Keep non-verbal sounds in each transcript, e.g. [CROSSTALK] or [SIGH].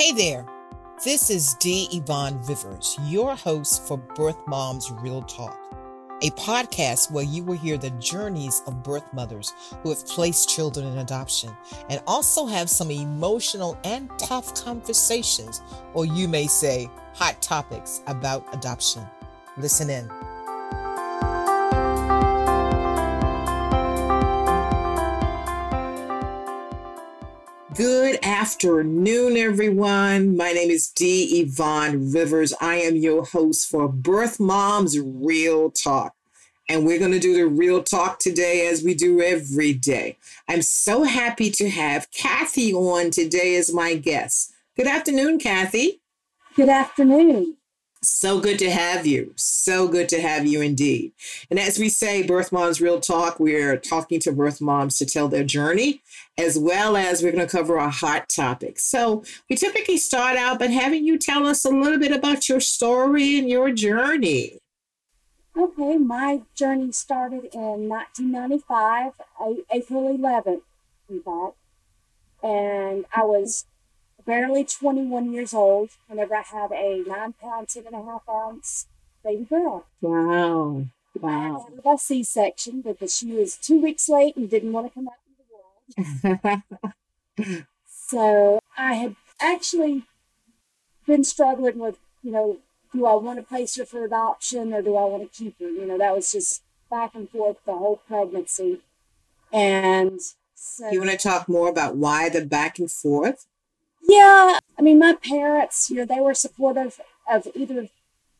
Hey there. This is D. Yvonne Rivers, your host for Birth Moms Real Talk, a podcast where you will hear the journeys of birth mothers who have placed children in adoption and also have some emotional and tough conversations, or you may say hot topics about adoption. Listen in. Good afternoon, everyone. My name is D. Yvonne Rivers. I am your host for Birth Moms Real Talk. And we're going to do the real talk today as we do every day. I'm so happy to have Kathy on today as my guest. Good afternoon, Kathy. Good afternoon. So good to have you. So good to have you indeed. And as we say, Birth Moms Real Talk, we're talking to birth moms to tell their journey, as well as we're going to cover a hot topic. So we typically start out by having you tell us a little bit about your story and your journey. Okay, my journey started in 1995, April 11th, in fact. And I was barely 21 years old whenever I had a nine pound, ten and a half ounce baby girl. Wow. Wow. I had a C section because she was two weeks late and didn't want to come out into the world. [LAUGHS] so I had actually been struggling with, you know, do I want to place her for adoption or do I want to keep her? You know, that was just back and forth the whole pregnancy. And so. You want to talk more about why the back and forth? Yeah, I mean, my parents, you know, they were supportive of either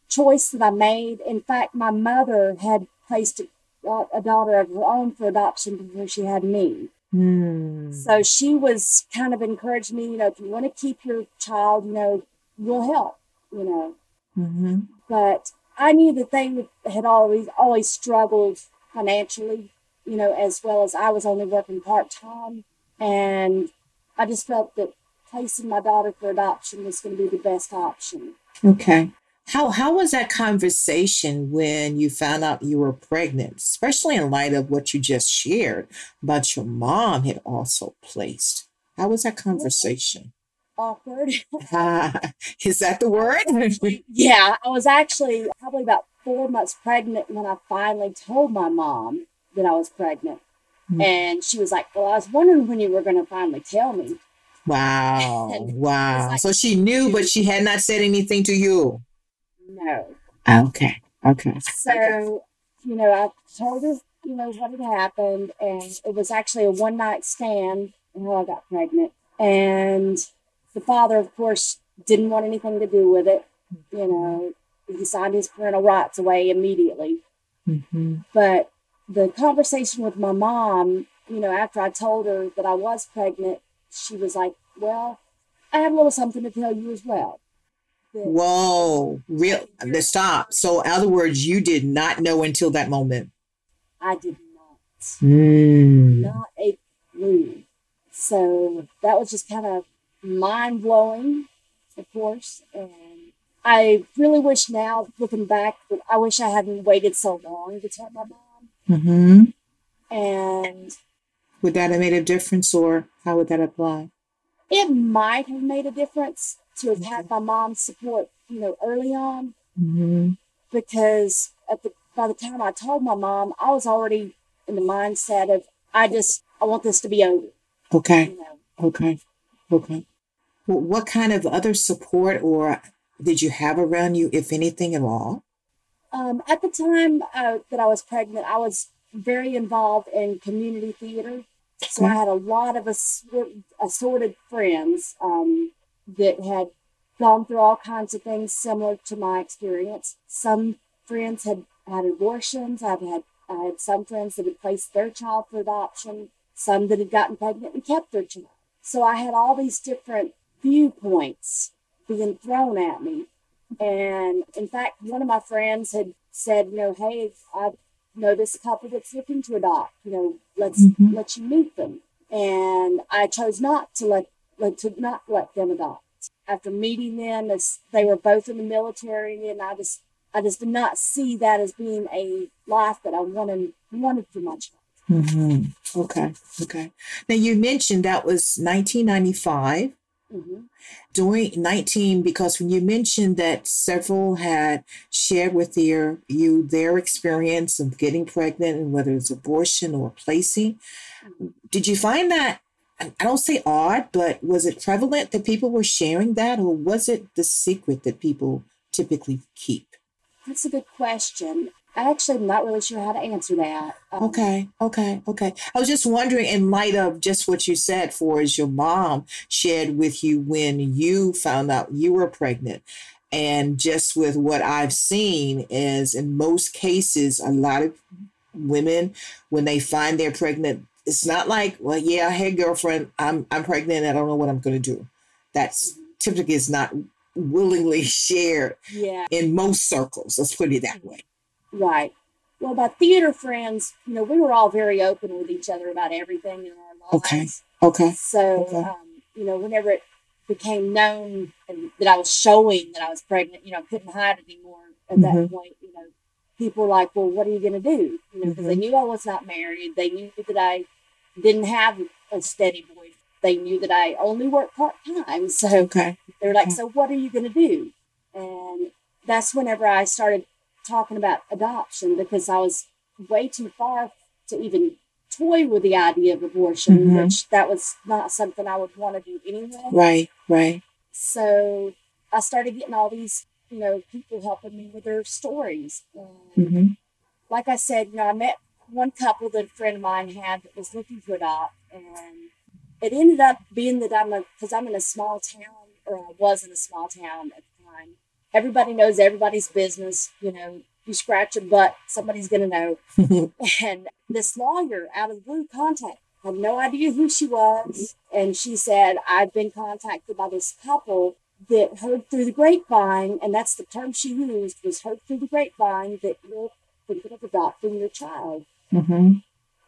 choice that I made. In fact, my mother had placed a, a daughter of her own for adoption before she had me. Hmm. So she was kind of encouraging me, you know, if you want to keep your child, you know, we'll help, you know. Mm-hmm. But I knew that they had always always struggled financially, you know, as well as I was only working part time, and I just felt that placing my daughter for adoption was going to be the best option. Okay. How how was that conversation when you found out you were pregnant, especially in light of what you just shared about your mom had also placed? How was that conversation? [LAUGHS] Awkward. [LAUGHS] is that the word? [LAUGHS] yeah, I was actually probably about four months pregnant when I finally told my mom that I was pregnant. Mm-hmm. And she was like, Well, I was wondering when you were going to finally tell me. Wow. [LAUGHS] wow. Like, so she knew, but she had not said anything to you. No. Okay. Okay. So, okay. you know, I told her, you know, what had happened. And it was actually a one night stand and how I got pregnant. And the father, of course, didn't want anything to do with it. You know, he signed his parental rights away immediately. Mm-hmm. But the conversation with my mom, you know, after I told her that I was pregnant, she was like, Well, I have a little something to tell you as well. Whoa, real the stop. So in other words, you did not know until that moment. I did not. Mm. Not a clue. So that was just kind of mind blowing, of course. And I really wish now, looking back, I wish I hadn't waited so long to tell my mom. Mm-hmm. And would that have made a difference, or how would that apply? It might have made a difference to have had my mom's support, you know, early on, mm-hmm. because at the by the time I told my mom, I was already in the mindset of I just I want this to be over. Okay. You know? Okay. Okay. Well, what kind of other support or did you have around you, if anything at all? Um, at the time uh, that I was pregnant, I was very involved in community theater. So I had a lot of assorted friends um, that had gone through all kinds of things similar to my experience. Some friends had had abortions. I've had I had some friends that had placed their child for adoption. Some that had gotten pregnant and kept their child. So I had all these different viewpoints being thrown at me. And in fact, one of my friends had said, you know, hey, I know this couple that's looking to adopt you know let's mm-hmm. let you meet them. And i chose not to let, let to not let them adopt. After meeting them as they were both in the military and i just i just did not see that as being a life that i wanted wanted for my child. Mm-hmm. okay okay. Now you mentioned that was 1995 Mm-hmm. During 19, because when you mentioned that several had shared with their, you their experience of getting pregnant and whether it's abortion or placing, mm-hmm. did you find that, I don't say odd, but was it prevalent that people were sharing that or was it the secret that people typically keep? That's a good question. I actually am not really sure how to answer that. Um, okay, okay, okay. I was just wondering, in light of just what you said, for as your mom shared with you when you found out you were pregnant, and just with what I've seen is in most cases, a lot of women when they find they're pregnant, it's not like, well, yeah, hey girlfriend, I'm I'm pregnant. I don't know what I'm going to do. That's typically is not willingly [LAUGHS] shared yeah. in most circles. Let's put it that way. Right. Well, my theater friends, you know, we were all very open with each other about everything in our lives. Okay. Okay. So, okay. Um, you know, whenever it became known that I was showing that I was pregnant, you know, I couldn't hide anymore at mm-hmm. that point, you know, people were like, well, what are you going to do? You know, because mm-hmm. they knew I was not married. They knew that I didn't have a steady boyfriend. They knew that I only worked part time. [LAUGHS] So okay. they were like, okay. so what are you going to do? And that's whenever I started talking about adoption because I was way too far to even toy with the idea of abortion, mm-hmm. which that was not something I would want to do anyway. Right, right. So I started getting all these, you know, people helping me with their stories. Mm-hmm. Like I said, you know, I met one couple that a friend of mine had that was looking to adopt, and it ended up being that I'm a because I'm in a small town, or I was in a small town at everybody knows everybody's business. You know, you scratch a butt, somebody's going to know. [LAUGHS] and this lawyer out of the blue contact had no idea who she was. And she said, I've been contacted by this couple that heard through the grapevine, and that's the term she used, was heard through the grapevine that you're thinking of adopting your child. Mm-hmm.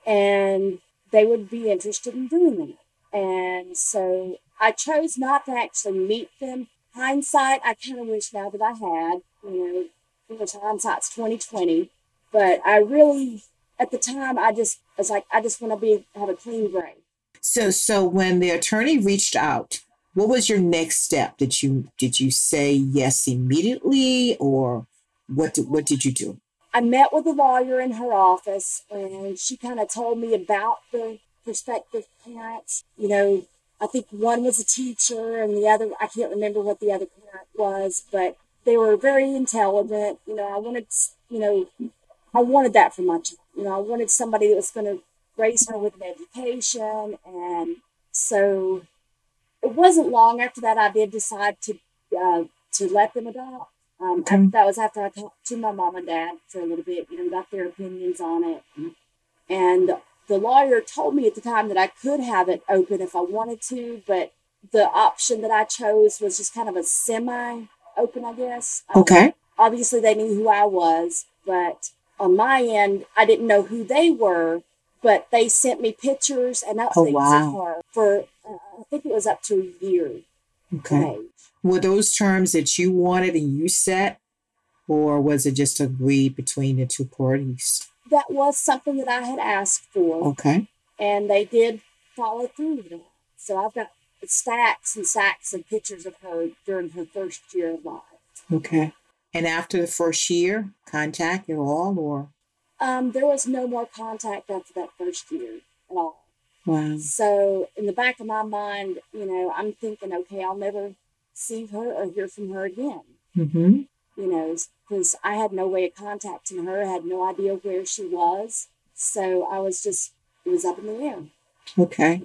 And they would be interested in doing it. And so I chose not to actually meet them hindsight, I kind of wish now that I had, you know, which hindsight's 2020. But I really, at the time, I just was like, I just want to be have a clean break. So, so when the attorney reached out, what was your next step? Did you did you say yes immediately, or what did what did you do? I met with a lawyer in her office, and she kind of told me about the prospective parents. You know, I think one was a teacher and the other, I can't remember what the other parent was, but they were very intelligent. You know, I wanted, you know, I wanted that for my child. You know, I wanted somebody that was going to raise her with an education. And so it wasn't long after that I did decide to, uh, to let them adopt. Um, okay. that was after I talked to my mom and dad for a little bit, you know, got their opinions on it. And the lawyer told me at the time that I could have it open if I wanted to, but the option that I chose was just kind of a semi open, I guess. Um, okay. Um, obviously, they knew who I was, but on my end, I didn't know who they were, but they sent me pictures and updates oh, wow. of her for, uh, I think it was up to a year. Okay. Were those terms that you wanted and you set, or was it just agreed between the two parties? That was something that I had asked for. Okay. And they did follow through with that. So I've got stacks and stacks of pictures of her during her first year of life. Okay. And after the first year, contact at all or? Um, there was no more contact after that first year at all. Wow. So in the back of my mind, you know, I'm thinking, okay, I'll never see her or hear from her again. Mm-hmm you know, because I had no way of contacting her, I had no idea where she was. So I was just, it was up in the air. Okay.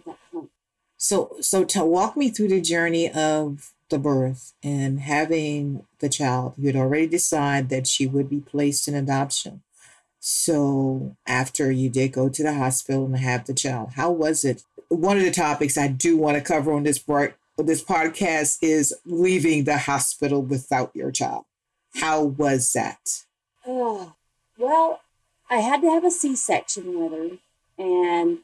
So, so to walk me through the journey of the birth and having the child, you had already decided that she would be placed in adoption. So after you did go to the hospital and have the child, how was it? One of the topics I do want to cover on this part, this podcast is leaving the hospital without your child. How was that? Oh, well, I had to have a C section with her, and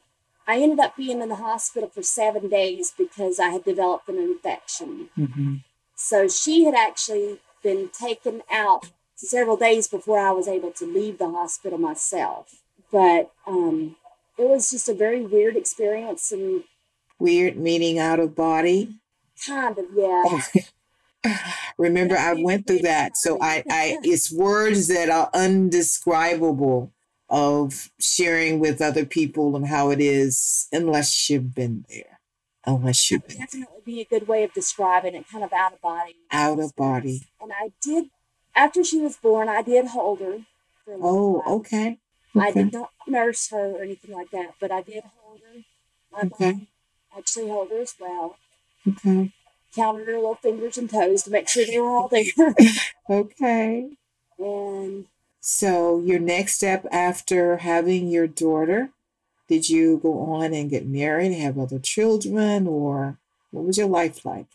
I ended up being in the hospital for seven days because I had developed an infection. Mm-hmm. So she had actually been taken out several days before I was able to leave the hospital myself. But um, it was just a very weird experience and weird meaning out of body Kind of, yeah. [LAUGHS] Remember, I went through that. So I, I, it's words that are undescribable of sharing with other people and how it is, unless you've been there. Unless you've been definitely be a good way of describing it, kind of out of body. Out of body. And I did, after she was born, I did hold her. Oh, okay. okay. I did not nurse her or anything like that, but I did hold her. My okay. mom actually held her as well. Okay counted her little fingers and toes to make sure they were all there. [LAUGHS] okay. And so, your next step after having your daughter, did you go on and get married, have other children, or what was your life like?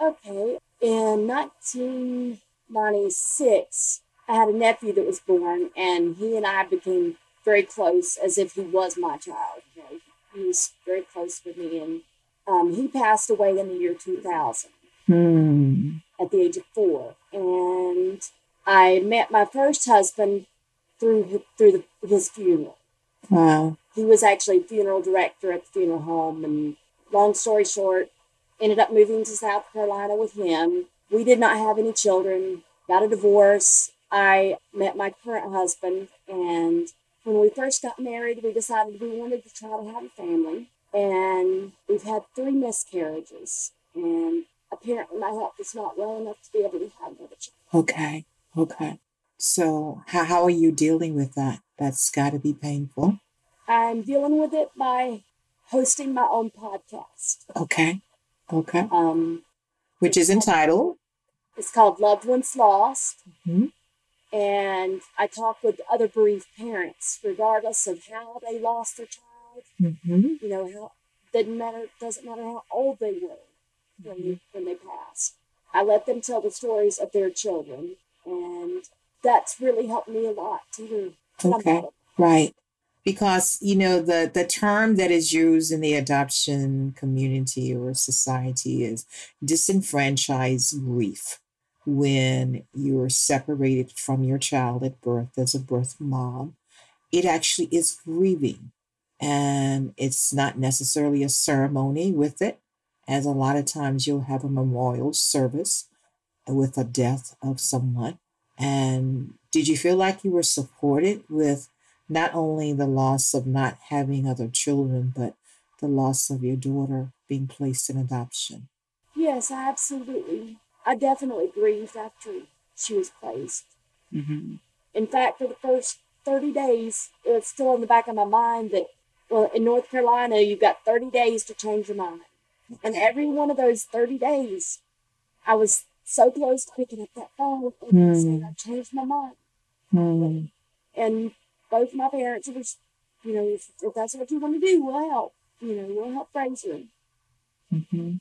Okay. In 1996, I had a nephew that was born, and he and I became very close as if he was my child. You know, he was very close with me, and um, he passed away in the year 2000 hmm. at the age of four. And I met my first husband through through the, his funeral. Wow. He was actually funeral director at the funeral home. And long story short, ended up moving to South Carolina with him. We did not have any children, got a divorce. I met my current husband. And when we first got married, we decided we wanted to try to have a family and we've had three miscarriages. And apparently, my health is not well enough to be able to have another child. Okay, okay. So, how, how are you dealing with that? That's got to be painful. I'm dealing with it by hosting my own podcast. Okay, okay. Um, which is entitled. It's called Loved Ones Lost. Mm-hmm. And I talk with other bereaved parents, regardless of how they lost their child Mm-hmm. You know how doesn't matter doesn't matter how old they were when mm-hmm. when they passed. I let them tell the stories of their children, and that's really helped me a lot too. Okay, right. Because you know the the term that is used in the adoption community or society is disenfranchised grief when you're separated from your child at birth as a birth mom. It actually is grieving and it's not necessarily a ceremony with it, as a lot of times you'll have a memorial service with a death of someone. And did you feel like you were supported with not only the loss of not having other children, but the loss of your daughter being placed in adoption? Yes, absolutely. I definitely grieved after she was placed. Mm-hmm. In fact, for the first 30 days, it was still in the back of my mind that well, in North Carolina, you've got 30 days to change your mind. And every one of those 30 days, I was so close to picking up that phone and mm. saying, I changed my mind. Mm. And both my parents were, you know, if, if, that's what you want to do, we'll help. You know, we'll help raise her. Mm-hmm.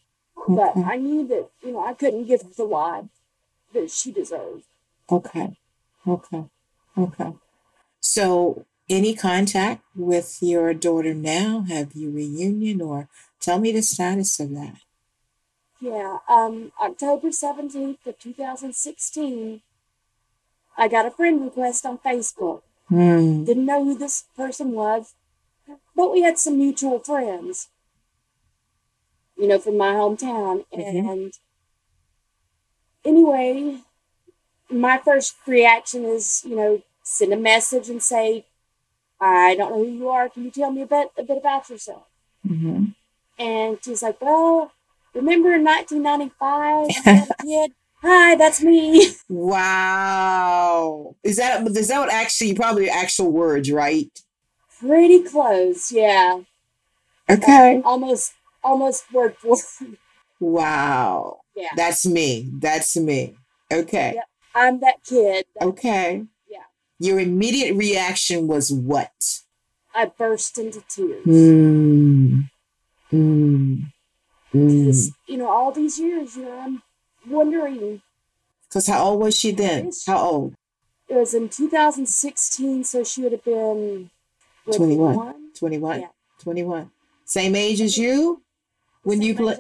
But I knew that, you know, I couldn't give her the life that she deserved. Okay. Okay. Okay. So any contact with your daughter now? Have you reunion or tell me the status of that? Yeah, um, October 17th of 2016, I got a friend request on Facebook. Hmm. Didn't know who this person was, but we had some mutual friends, you know, from my hometown. Mm-hmm. And anyway, my first reaction is, you know, send a message and say, I don't know who you are. Can you tell me a bit, a bit about yourself? Mm-hmm. And she's like, Well, remember in 1995, [LAUGHS] I had a kid? Hi, that's me. [LAUGHS] Wow. Is that is that what actually probably actual words, right? Pretty close, yeah. Okay. Uh, almost almost word for word. Wow. Yeah. That's me. That's me. Okay. Yep. I'm that kid. okay. Your immediate reaction was what? I burst into tears. Mm. Mm. Because, you know, all these years, you know, I'm wondering. Because how old was she then? How old? It was in 2016, so she would have been 21. 21. Yeah. 21. Same age as you? When Same you played?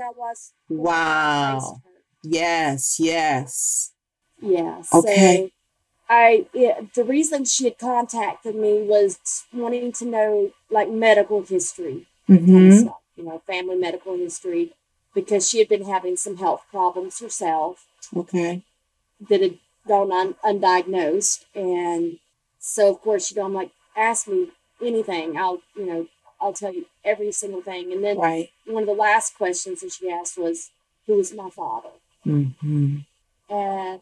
Wow. Yes, yes. Yeah. Okay. I it, the reason she had contacted me was wanting to know like medical history, mm-hmm. kind of stuff, you know, family medical history. because she had been having some health problems herself Okay. that had gone un- undiagnosed. And so, of course, you know, I'm like, ask me anything. I'll, you know, I'll tell you every single thing. And then Right. one of the last questions that she asked was, who was my father? Mm-hmm. And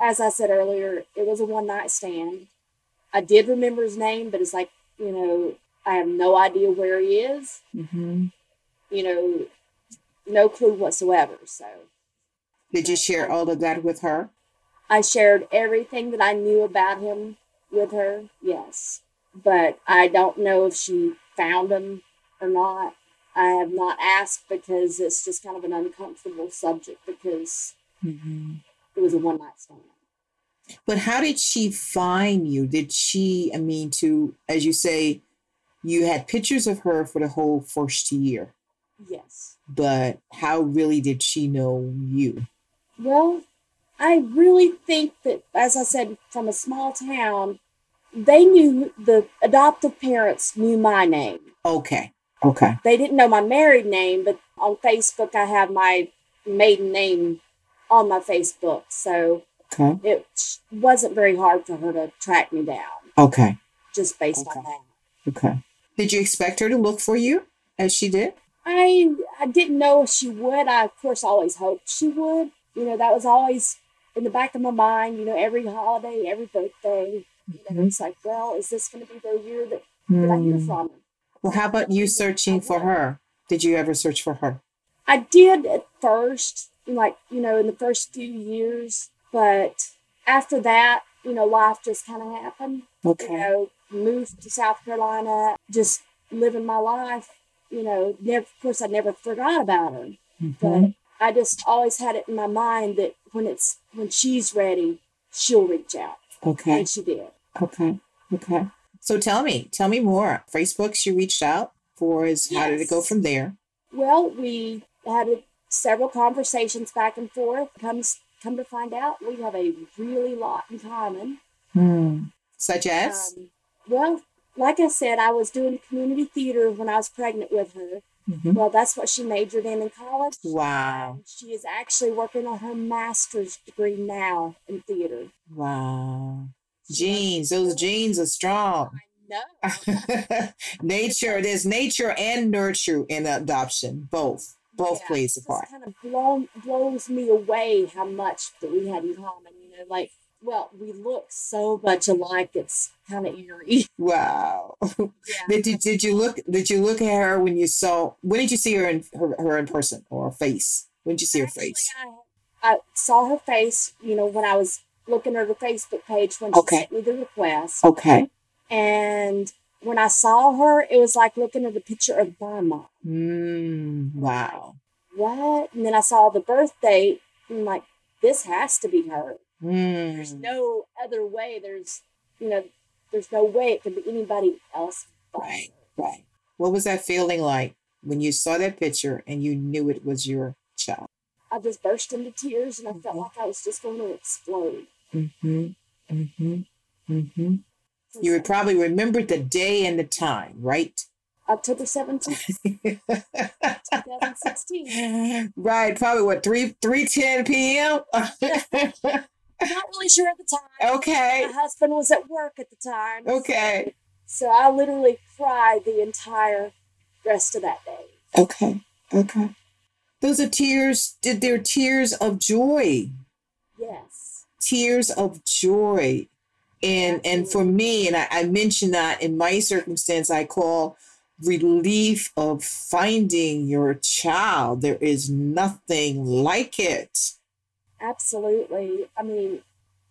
as I said earlier, it was a one night stand. I did remember his name, but it's like, you know, I have no idea where he is, Mm-hmm. you know, no clue whatsoever. So Did you share all of that with her? I shared everything that I knew about him with her, yes. But I don't know if she found him or not. I have not asked because it's just kind of an uncomfortable subject because Mm-hmm. it was a one night stand. But how did she find you? Did she, I mean, to, as you say, you had pictures of her for the whole first year, Yes. but how really did she know you? Well, I really think that, as I said, from a small town, they knew the adoptive parents knew my name. Okay. Okay. They didn't know my married name, but on Facebook, I have my maiden name on my Facebook. So Okay. it wasn't very hard for her to track me down Okay. just based on that. Okay. Did you expect her to look for you as she did? I I didn't know if she would. I of course always hoped she would. You know, that was always in the back of my mind, you know, every holiday, every birthday. You know, it's like, well, is this gonna be the year that, that I hear Hmm. from her? Well, how about you searching for her? Did you ever search for her? I did at first, like, you know, in the first few years, but after that, you know, life just kind of happened. Okay. You know, moved to South Carolina, just living my life. You know, never, of course, I never forgot about her. Mhm. but I just always had it in my mind that when it's when she's ready, she'll reach out, Okay. and she did. Okay. Okay. So tell me, tell me more. Facebook, she reached out for is how did it go from there? Well, we had several conversations back and forth. Comes come to find out, we have a really lot in common. Hmm. Such as? Um, well, like I said, I was doing community theater when I was pregnant with her. Mhm. Well, that's what she majored in in college. Wow. She is actually working on her master's degree now in theater. Wow. Genes, those genes are strong. I know. [LAUGHS] nature, there's nature and nurture in adoption. Both. Both Yeah, plays a part. kind of blown, blows me away how much that we had in common. You know, like, well, we look so much alike. It's kind of eerie. [LAUGHS] Wow. Yeah. did you did you look did you look at her when you saw when did you see her in her, her in person or face? When did you see her face? I, I saw her face, you know, when I was looking at her Facebook page when she Okay. sent me the request. Okay. And when I saw her, it was like looking at a picture of my mom. Mm, wow. What? And then I saw the birth date. And I'm like, this has to be her. There's Mm, no other way. There's, you know, there's no way it could be anybody else. Right. her. right. What was that feeling like when you saw that picture and you knew it was your child? I just burst into tears and I felt Mhm. like I was just going to explode. Mm-hmm. Mm-hmm. Mm-hmm. So You would probably remember the day and the time, right? October 17th, [LAUGHS] 2016. right, probably what three three ten p.m. [LAUGHS] Not really sure at the time. okay, My husband was at work at the time. so- okay, So I literally cried the entire rest of that day. okay, okay. Those are tears. Did they're tears of joy, Yes. tears of joy, and and for me, and I, I mentioned that in my circumstance, I call relief of finding your child. There is nothing like it. Absolutely. I mean,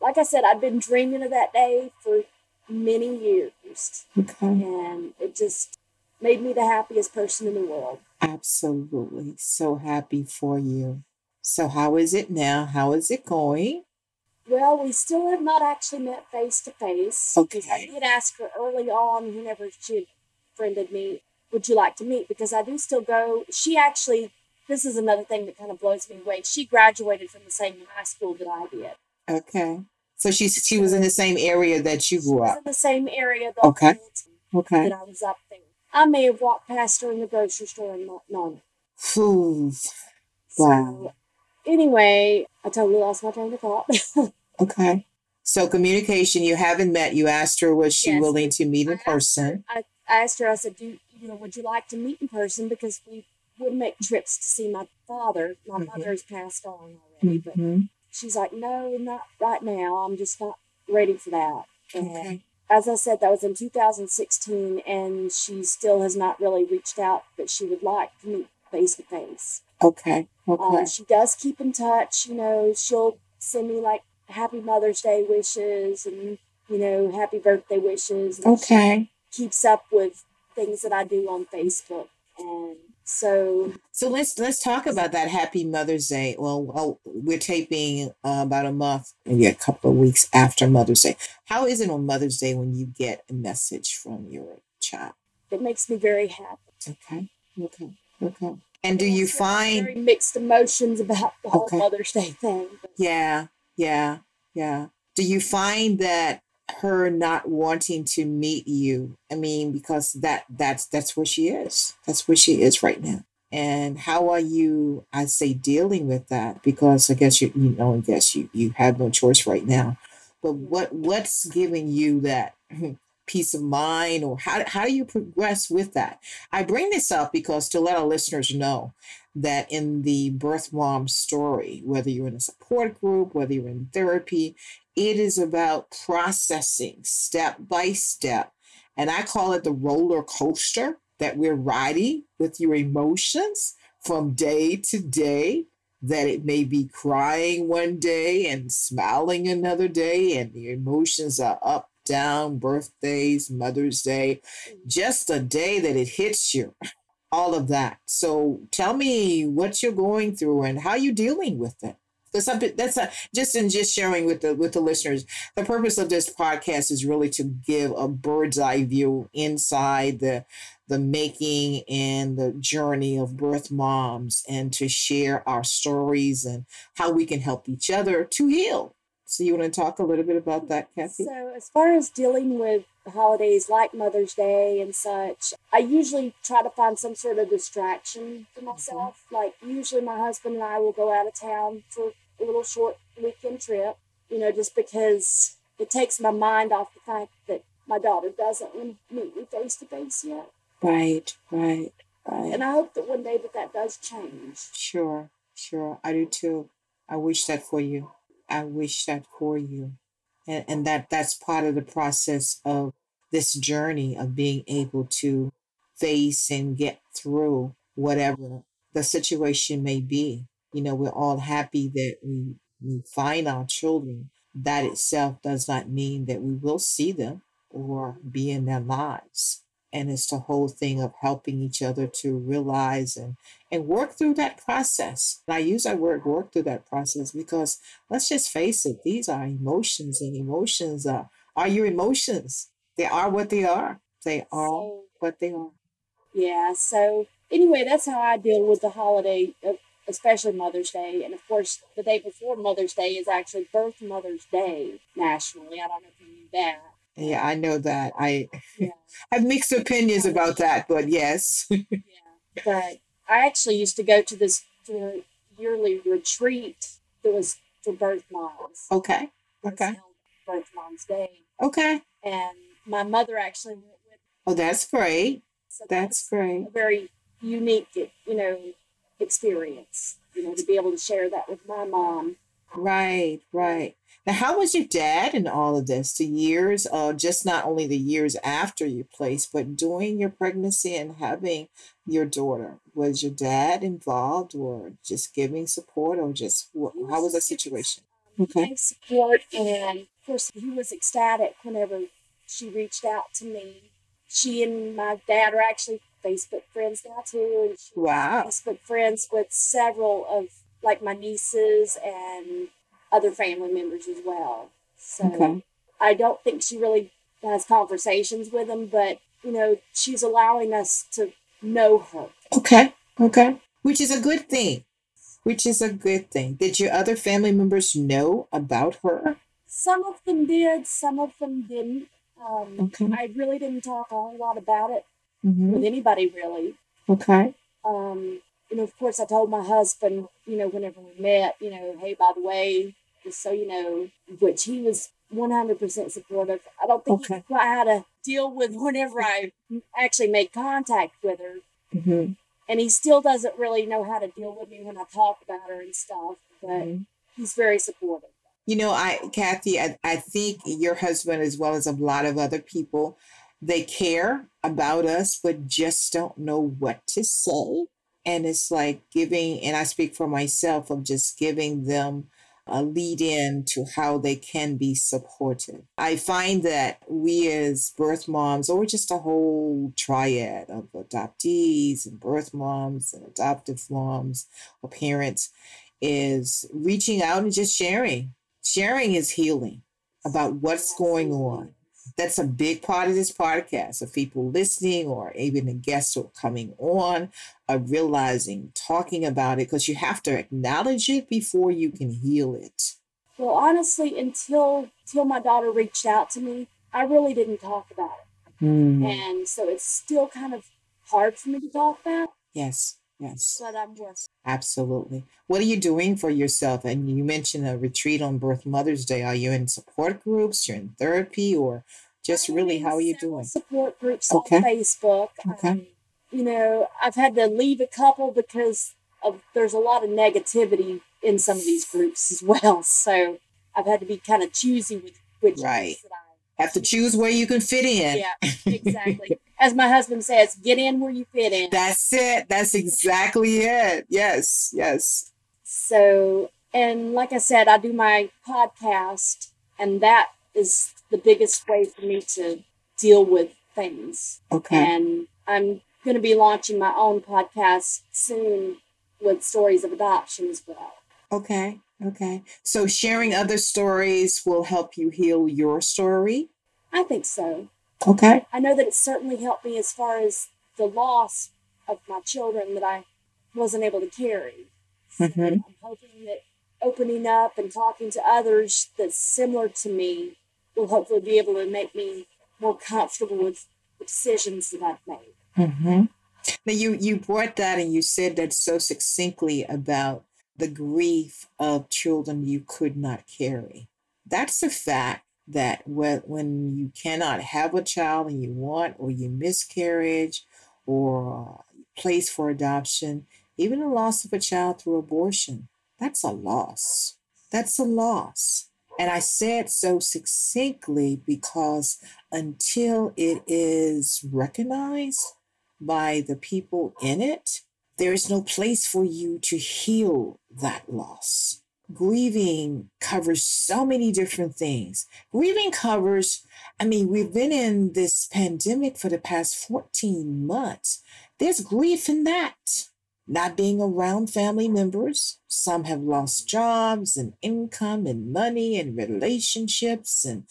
like I said, I've been dreaming of that day for many years, Okay. and it just made me the happiest person in the world. Absolutely. So happy for you. So, how is it now? How is it going? Well, we still have not actually met face to face. because I did ask her early on, whenever she friended me, would you like to meet? Because I do still go. She actually, this is another thing that kind of blows me away. She graduated from the same high school that I did. Okay. So she's she was in the same area that you She grew was up. in the same area Okay. Okay. that I was up there. I may have walked past her in the grocery store and not known. Phew. So, anyway, I totally lost my train of thought. [LAUGHS] Okay. So communication, you haven't met. You asked her was she Yes. willing to meet in her- person? I, I asked her, I said, Do you know, would you like to meet in person? Because we would make trips to see my father. My Mhm. mother has passed on already, but Mhm. she's like, No, not right now. I'm just not ready for that. And Okay. as I said, that was in 2016, and she still has not really reached out, but she would like to meet face to face. Okay. Okay. Um, she does keep in touch. You know, she'll send me like happy Mother's Day wishes and you know happy birthday wishes. Okay. keeps up with things that I do on Facebook, and so So let's let's talk about that. Happy Mother's Day. Well, well we're taping uh, about a month, maybe a couple of weeks after Mother's Day. How is it on Mother's Day when you get a message from your child? it makes me very happy. Okay. Okay. Okay. And do you find very mixed emotions about the whole Okay. Mother's Day thing? Yeah, yeah, yeah. Do you find that her not wanting to meet you? I mean, because that that's that's where she is. That's where she is right now. And how are you? I say dealing with that because I guess you you know I guess you you have no choice right now. But what what's giving you that [LAUGHS] peace of mind, or how how do you progress with that? I bring this up because to let our listeners know that in the birth mom story, whether you're in a support group, whether you're in therapy, it is about processing step by step. And I call it the roller coaster that we're riding with your emotions from day to day. That it may be crying one day and smiling another day, and the emotions are up, down, birthdays, Mother's Day, just a day that it hits you all of that. So tell me what you're going through and how you're dealing with it. Because something that's a, just in just sharing with the with the listeners. The purpose of this podcast is really to give a bird's eye view inside the the making and the journey of birth moms and to share our stories and how we can help each other to heal. So you want to talk a little bit about that, Kathy? So, as far as dealing with holidays like Mother's Day and such, I usually try to find some sort of distraction for mm-hmm. myself. Like, usually my husband and I will go out of town for a little short weekend trip, you know, just because it takes my mind off the fact that my daughter doesn't meet me face to face yet. Right, right, right. And I hope that one day that that does change. Sure, sure. I do too. I wish that for you. I wish that for you. And and that that's part of the process of this journey of being able to face and get through whatever the situation may be. You know, we're all happy that we we find our children. That itself does not mean that we will see them or be in their lives. And it's the whole thing of helping each other to realize and and work through that process. And I use that word work through that process because let's just face it, these are emotions, and emotions are, are your emotions. They are what they are. They are So, what they are. Yeah, so anyway, that's how I deal with the holiday, uh, especially Mother's Day. And of course, the day before Mother's Day is actually Birth Mother's Day nationally. I don't know if you knew that. Yeah, I know that. I Yeah, [LAUGHS] have mixed opinions about that, but yes. [LAUGHS] yeah. But I actually used to go to this yearly retreat that was for birth moms. okay. Okay. Birth Moms Day. Okay. And my mother actually went with Oh, that's great. so that That's great. a very unique, you know, experience. You know, to be able to share that with my mom. Right, right. Now, how was your dad in all of this? The years, uh, just not only the years after you placed, but during your pregnancy and having your daughter. Was your dad involved, or just giving support, or just wh- how was that situation? Okay. support, and of course, he was ecstatic whenever she reached out to me. She and my dad are actually Facebook friends now too, and she's Wow. Facebook friends with several of like my nieces and other family members as well. So Okay. I don't think she really has conversations with them, but you know, she's allowing us to know her. Okay. Okay. Which is a good thing. Which is a good thing. Did your other family members know about her? Some of them did, some of them didn't. Um, Okay. I really didn't talk a whole lot about it hmm with anybody really. Okay. Um, you know, of course, I told my husband, you know, whenever we met, you know, hey, by the way, just so you know, which he was 100% supportive. I don't think Okay. he quite how to deal with whenever I actually made contact with her. Mm-hmm. And he still doesn't really know how to deal with me when I talk about her and stuff, but Mm-hmm. he's very supportive. You know, I, Kathy, I, I think your husband, as well as a lot of other people, they care about us, but just don't know what to say. And it's like giving, and I speak for myself, of just giving them a lead in to how they can be supported. I find that we as birth moms, or just a whole triad of adoptees and birth moms and adoptive moms or parents, is reaching out and just sharing. Sharing is healing about what's going on. That's a big part of this podcast of people listening or even the guests who are coming on are realizing, talking about it, because you have to acknowledge it before you can heal it. Well, honestly, until until my daughter reached out to me, I really didn't talk about it. Hmm. And so it's still kind of hard for me to talk about, Yes, yes, but I'm working. absolutely. What are you doing for yourself? And you mentioned a retreat on Birth Mother's Day. Are you in support groups? You're in therapy, or just I'm really how are you doing? Support groups Okay. on Facebook. Okay. Um, you know, I've had to leave a couple because of there's a lot of negativity in some of these groups as well. [LAUGHS] So I've had to be kind of choosy with which Right. groups that I Have to choose where you can fit in. Yeah, exactly. As my husband says, get in where you fit in. That's it. That's exactly it. Yes, yes. So, and like I said, I do my podcast, and that is the biggest way for me to deal with things. Okay. And I'm going to be launching my own podcast soon with stories of adoption as well. Okay. Okay. So sharing other stories will help you heal your story. I think so. Okay. I know that it certainly helped me as far as the loss of my children that I wasn't able to carry. Mhm. I'm hoping that opening up and talking to others that's similar to me will hopefully be able to make me more comfortable with the decisions that I've made. Mm-hmm. Now you you brought that and you said that so succinctly about the grief of children you could not carry. That's a fact that when you cannot have a child and you want or you miscarriage or uh, place for adoption, even the loss of a child through abortion, that's a loss. That's a loss. And I said so succinctly because until it is recognized by the people in it, there is no place for you to heal that loss. Grieving covers so many different things. Grieving covers, I mean, we've been in this pandemic for the past 14 months. There's grief in that. Not being around family members. Some have lost jobs and income and money and relationships, and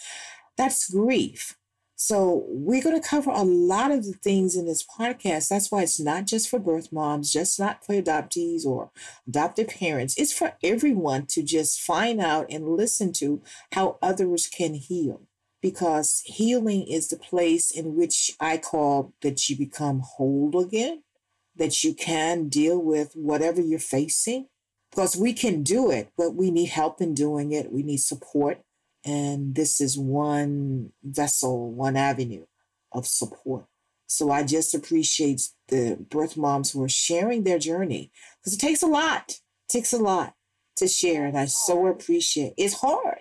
that's grief. So, we're going to cover a lot of the things in this podcast. That's why it's not just for birth moms, just not for adoptees or adoptive parents. It's for everyone to just find out and listen to how others can heal. Because healing is the place in which I call that you become whole again, that you can deal with whatever you're facing. Because we can do it, but we need help in doing it. We need support. And this is one vessel, one avenue of support. So I just appreciate the birth moms who are sharing their journey because it takes a lot. It takes a lot to share. And I so appreciate it's hard.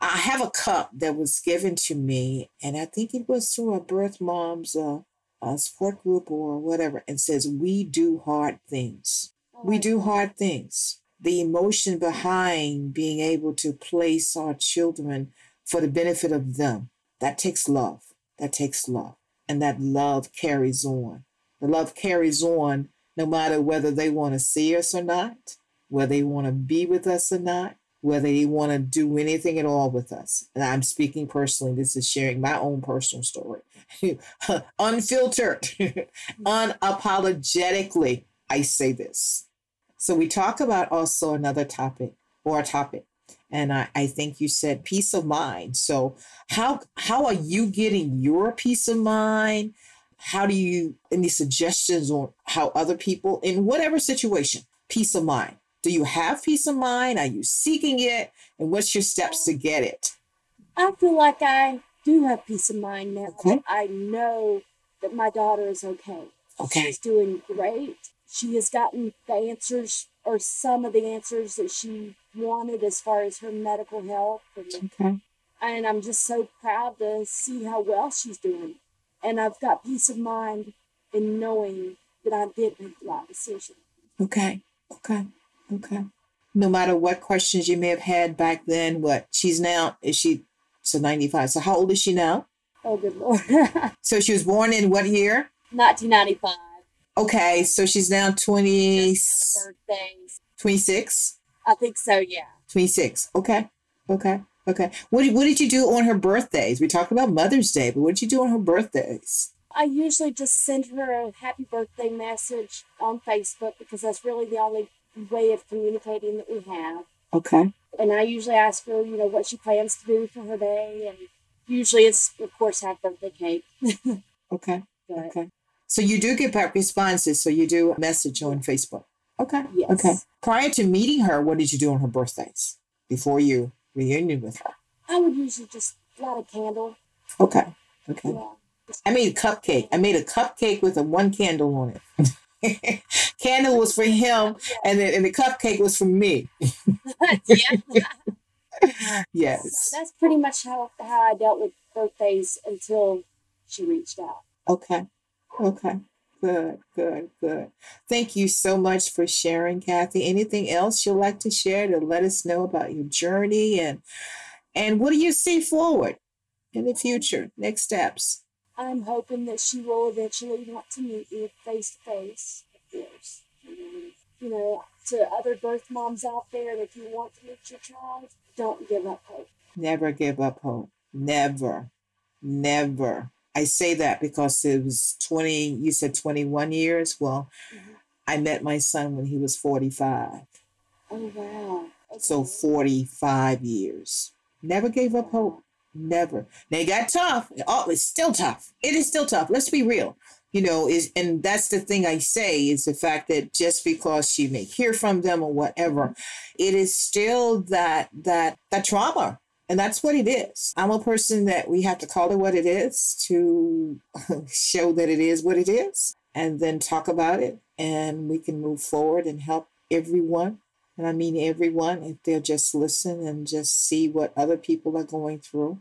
I have a cup that was given to me, and I think it was through a birth mom's uh, uh, support group or whatever, and says, We do hard things. We do hard things. The emotion behind being able to place our children for the benefit of them, that takes love. That takes love. And that love carries on. The love carries on no matter whether they want to see us or not, whether they want to be with us or not, whether they want to do anything at all with us. And I'm speaking personally, this is sharing my own personal story. [LAUGHS] Unfiltered, [LAUGHS] unapologetically, I say this. So we talk about also another topic or a topic. And I, I think you said peace of mind. So how how are you getting your peace of mind? how do you, any suggestions on how other people, in whatever situation, peace of mind? Do you have peace of mind? Are you seeking it? And what's your steps to get it? I feel like I do have peace of mind now. Okay. I know that my daughter is okay. Okay. She's doing great. She has gotten the answers or some of the answers that she wanted as far as her medical health. And, Okay. and I'm just so proud to see how well she's doing. And I've got peace of mind in knowing that I did make the right decision. Okay. Okay. Okay. No matter what questions you may have had back then, what she's now, is she, so 95. So how old is she now? Oh, good Lord. [LAUGHS] So she was born in what year? 1995. Okay. So she's now 20, Just birthdays. 26. I think so, yeah. 26. Okay. Okay. Okay. What did, what did you do on her birthdays? We talked about Mother's Day, but what did you do on her birthdays? I usually just send her a happy birthday message on Facebook because that's really the only way of communicating that we have. Okay. And I usually ask her, you know, what she plans to do for her day. And usually it's, of course, have birthday cake. [LAUGHS] Okay. But Okay. So you do get back responses. So you do a message on Facebook. Okay. Yes. Okay. Prior to meeting her, what did you do on her birthdays before you reunion with her? I would usually just light a candle. Okay. Okay. Yeah. I made a cupcake. I made a cupcake with a one candle on it. [LAUGHS] candle was for him, and the, and the cupcake was for me. [LAUGHS] yeah. [LAUGHS] Yes. So that's pretty much how, how I dealt with birthdays until she reached out. Okay. Okay. Good, good, good. Thank you so much for sharing, Kathy. Anything else you'd like to share to let us know about your journey and and what do you see forward in the future? Next steps. I'm hoping that she will eventually want to meet me face to face, of course. You know, to other birth moms out there, if you want to meet your child, don't give up hope. Never give up hope. Never. Never. I say that because it was 20, you said 21 years. Well, Mhm. I met my son when he was 45. Oh, wow. So 45 years. Never gave up hope. Never. They got tough. Oh, it's still tough. It is still tough. Let's be real. You know, is and that's the thing I say is the fact that just because she may hear from them or whatever, it is still that that that trauma. And that's what it is. I'm a person that we have to call it what it is to [LAUGHS] show that it is what it is and then talk about it and we can move forward and help everyone and I mean everyone, if they'll just listen and just see what other people are going through.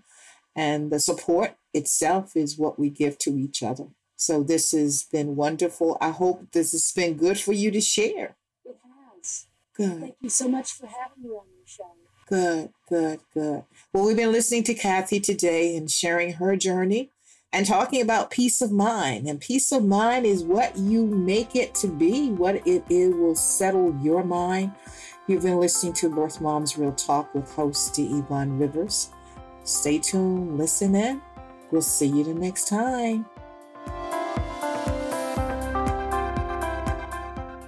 And the support itself is what we give to each other. So this has been wonderful. I hope this has been good for you to share. It has. Good, Thank you so much for having me on your show. Good, good, good. Well, we've been listening to Kathy today and sharing her journey and talking about peace of mind. And peace of mind is what you make it to be, what it, it will settle your mind. You've been listening to Birth Moms Real Talk with host D. Yvonne Rivers. Stay tuned, listen in. We'll see you the next time.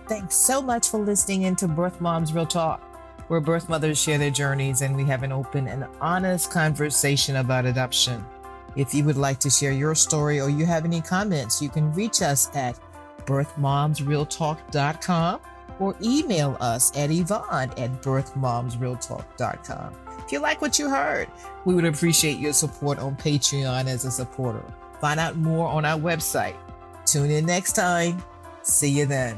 Thanks so much for listening into Birth Moms Real Talk, where birth mothers share their journeys and we have an open and honest conversation about adoption. If you would like to share your story or you have any comments, you can reach us at birthmomsrealtalk.com or email us at Yvonne at birthmomsrealtalk.com. If you like what you heard, we would appreciate your support on Patreon as a supporter. Find out more on our website. Tune in next time. See you then.